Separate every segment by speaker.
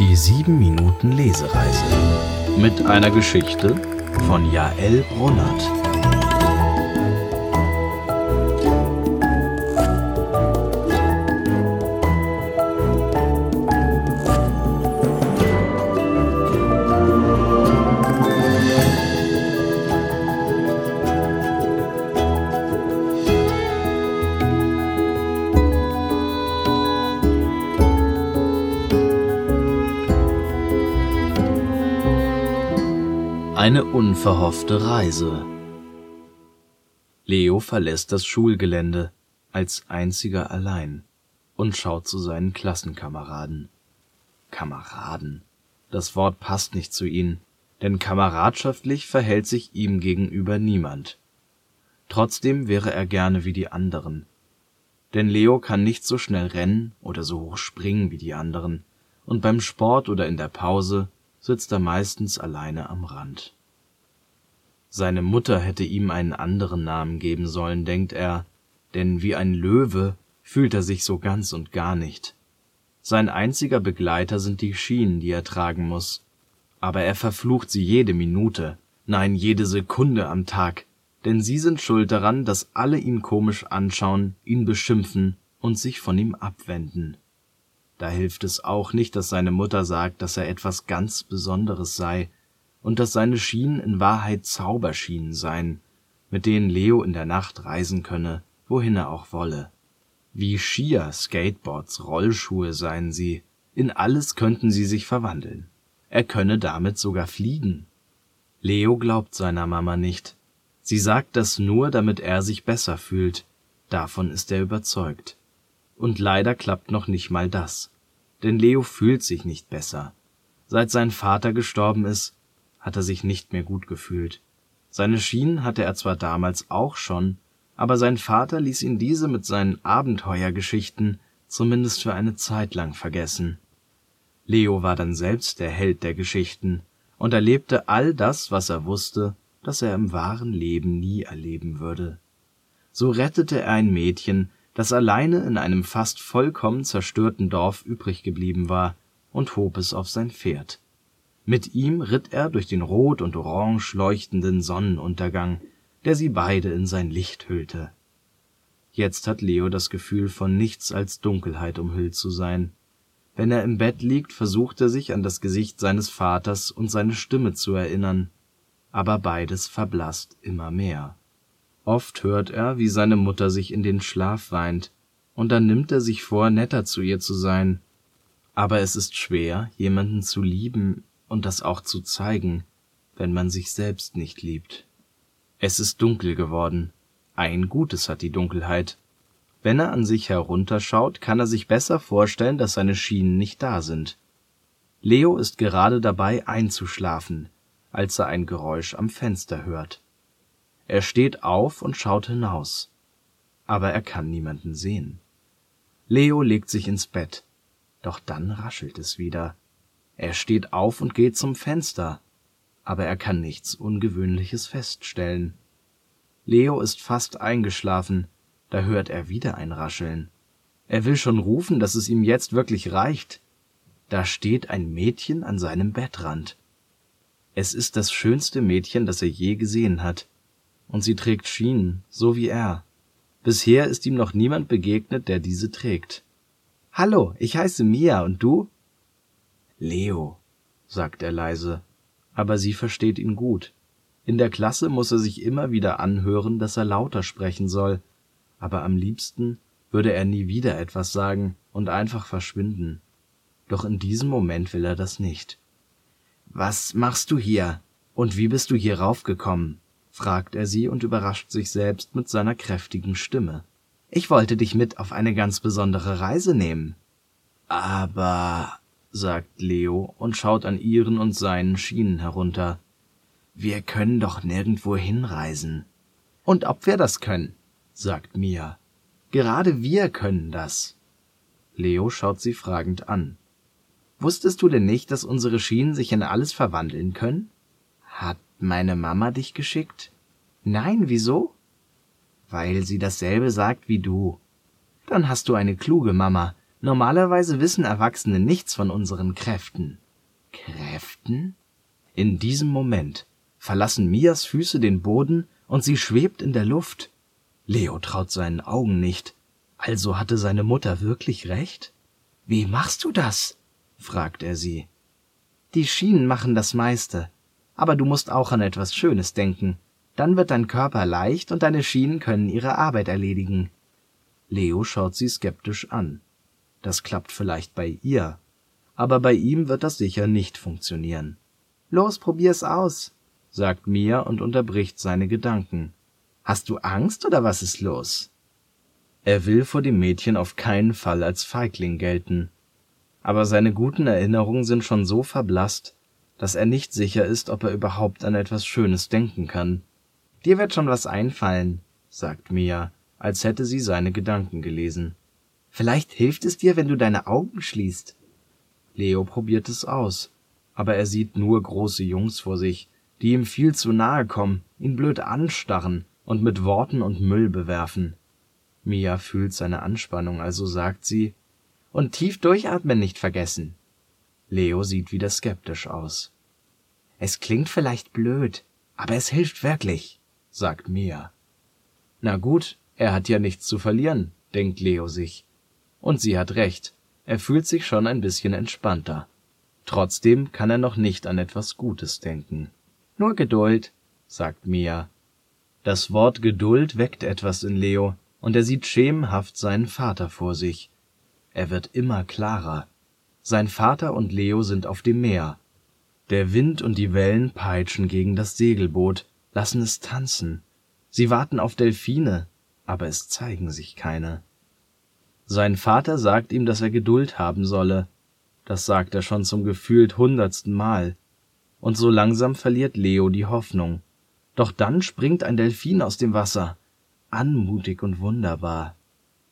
Speaker 1: Die 7 Minuten Lesereise mit einer Geschichte von Jael Brunert. Eine unverhoffte Reise. Leo verlässt das Schulgelände als einziger allein und schaut zu seinen Klassenkameraden. Kameraden. Das Wort passt nicht zu ihnen, denn kameradschaftlich verhält sich ihm gegenüber niemand. Trotzdem wäre er gerne wie die anderen. Denn Leo kann nicht so schnell rennen oder so hoch springen wie die anderen, und beim Sport oder in der Pause sitzt er meistens alleine am Rand. Seine Mutter hätte ihm einen anderen Namen geben sollen, denkt er, denn wie ein Löwe fühlt er sich so ganz und gar nicht. Sein einziger Begleiter sind die Schienen, die er tragen muss. Aber er verflucht sie jede Minute, nein, jede Sekunde am Tag, denn sie sind schuld daran, dass alle ihn komisch anschauen, ihn beschimpfen und sich von ihm abwenden. Da hilft es auch nicht, dass seine Mutter sagt, dass er etwas ganz Besonderes sei und dass seine Schienen in Wahrheit Zauberschienen seien, mit denen Leo in der Nacht reisen könne, wohin er auch wolle. Wie Skier, Skateboards, Rollschuhe seien sie, in alles könnten sie sich verwandeln. Er könne damit sogar fliegen. Leo glaubt seiner Mama nicht. Sie sagt das nur, damit er sich besser fühlt. Davon ist er überzeugt. Und leider klappt noch nicht mal das. Denn Leo fühlt sich nicht besser. Seit sein Vater gestorben ist, hat er sich nicht mehr gut gefühlt. Seine Schienen hatte er zwar damals auch schon, aber sein Vater ließ ihn diese mit seinen Abenteuergeschichten zumindest für eine Zeit lang vergessen. Leo war dann selbst der Held der Geschichten und erlebte all das, was er wusste, dass er im wahren Leben nie erleben würde. So rettete er ein Mädchen, das alleine in einem fast vollkommen zerstörten Dorf übrig geblieben war, und hob es auf sein Pferd. Mit ihm ritt er durch den rot und orange leuchtenden Sonnenuntergang, der sie beide in sein Licht hüllte. Jetzt hat Leo das Gefühl, von nichts als Dunkelheit umhüllt zu sein. Wenn er im Bett liegt, versucht er sich an das Gesicht seines Vaters und seine Stimme zu erinnern, aber beides verblasst immer mehr. Oft hört er, wie seine Mutter sich in den Schlaf weint, und dann nimmt er sich vor, netter zu ihr zu sein. Aber es ist schwer, jemanden zu lieben und das auch zu zeigen, wenn man sich selbst nicht liebt. Es ist dunkel geworden. Ein Gutes hat die Dunkelheit. Wenn er an sich herunterschaut, kann er sich besser vorstellen, dass seine Schienen nicht da sind. Leo ist gerade dabei einzuschlafen, als er ein Geräusch am Fenster hört. Er steht auf und schaut hinaus. Aber er kann niemanden sehen. Leo legt sich ins Bett. Doch dann raschelt es wieder. Er steht auf und geht zum Fenster. Aber er kann nichts Ungewöhnliches feststellen. Leo ist fast eingeschlafen. Da hört er wieder ein Rascheln. Er will schon rufen, dass es ihm jetzt wirklich reicht. Da steht ein Mädchen an seinem Bettrand. Es ist das schönste Mädchen, das er je gesehen hat und sie trägt Schienen, so wie er. Bisher ist ihm noch niemand begegnet, der diese trägt. Hallo, ich heiße Mia und du? Leo, sagt er leise, aber sie versteht ihn gut. In der Klasse muss er sich immer wieder anhören, dass er lauter sprechen soll, aber am liebsten würde er nie wieder etwas sagen und einfach verschwinden. Doch in diesem Moment will er das nicht. Was machst du hier? Und wie bist du hier raufgekommen? Fragt er sie und überrascht sich selbst mit seiner kräftigen Stimme. Ich wollte dich mit auf eine ganz besondere Reise nehmen. Aber, sagt Leo und schaut an ihren und seinen Schienen herunter. Wir können doch nirgendwo hinreisen. Und ob wir das können, sagt Mia. Gerade wir können das. Leo schaut sie fragend an. Wusstest du denn nicht, dass unsere Schienen sich in alles verwandeln können? Hat meine Mama dich geschickt? Nein, wieso? Weil sie dasselbe sagt wie du. Dann hast du eine kluge Mama, Normalerweise wissen Erwachsene nichts von unseren Kräften. Kräften? In diesem Moment verlassen Mias Füße den Boden und sie schwebt in der Luft. Leo traut seinen Augen nicht. Also hatte seine Mutter wirklich recht? Wie machst du das? fragt er sie. Die Schienen machen das meiste. Aber du musst auch an etwas Schönes denken. Dann wird dein Körper leicht und deine Schienen können ihre Arbeit erledigen. Leo schaut sie skeptisch an. Das klappt vielleicht bei ihr, aber bei ihm wird das sicher nicht funktionieren. Los, probier's aus, sagt Mia und unterbricht seine Gedanken. Hast du Angst oder was ist los? Er will vor dem Mädchen auf keinen Fall als Feigling gelten, aber seine guten Erinnerungen sind schon so verblasst, dass er nicht sicher ist, ob er überhaupt an etwas Schönes denken kann. Dir wird schon was einfallen, sagt Mia, als hätte sie seine Gedanken gelesen. Vielleicht hilft es dir, wenn du deine Augen schließt. Leo probiert es aus, aber er sieht nur große Jungs vor sich, die ihm viel zu nahe kommen, ihn blöd anstarren und mit Worten und Müll bewerfen. Mia fühlt seine Anspannung, also sagt sie, und tief durchatmen nicht vergessen. Leo sieht wieder skeptisch aus. Es klingt vielleicht blöd, aber es hilft wirklich, sagt Mia. Na gut, er hat ja nichts zu verlieren, denkt Leo sich. Und sie hat recht, er fühlt sich schon ein bisschen entspannter. Trotzdem kann er noch nicht an etwas Gutes denken. Nur Geduld, sagt Mia. Das Wort Geduld weckt etwas in Leo, und er sieht schemenhaft seinen Vater vor sich. Er wird immer klarer. Sein Vater und Leo sind auf dem Meer. Der Wind und die Wellen peitschen gegen das Segelboot, lassen es tanzen. Sie warten auf Delfine, aber es zeigen sich keine. Sein Vater sagt ihm, dass er Geduld haben solle. Das sagt er schon zum gefühlt hundertsten Mal. Und so langsam verliert Leo die Hoffnung. Doch dann springt ein Delfin aus dem Wasser. Anmutig und wunderbar.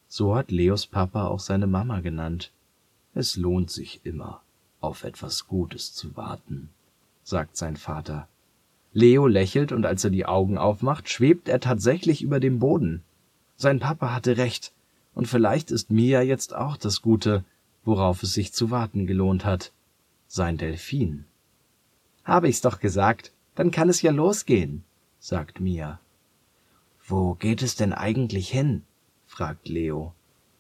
Speaker 1: So hat Leos Papa auch seine Mama genannt. Es lohnt sich immer, auf etwas Gutes zu warten, sagt sein Vater. Leo lächelt und als er die Augen aufmacht, schwebt er tatsächlich über dem Boden. Sein Papa hatte recht, und vielleicht ist Mia jetzt auch das Gute, worauf es sich zu warten gelohnt hat. Sein Delfin. Habe ich's doch gesagt, dann kann es ja losgehen, sagt Mia. Wo geht es denn eigentlich hin? fragt Leo.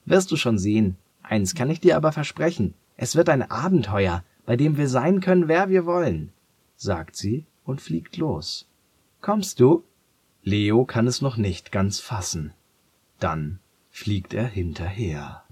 Speaker 1: Wirst du schon sehen. Eins kann ich dir aber versprechen. Es wird ein Abenteuer, bei dem wir sein können, wer wir wollen, sagt sie und fliegt los. Kommst du? Leo kann es noch nicht ganz fassen. Dann fliegt er hinterher.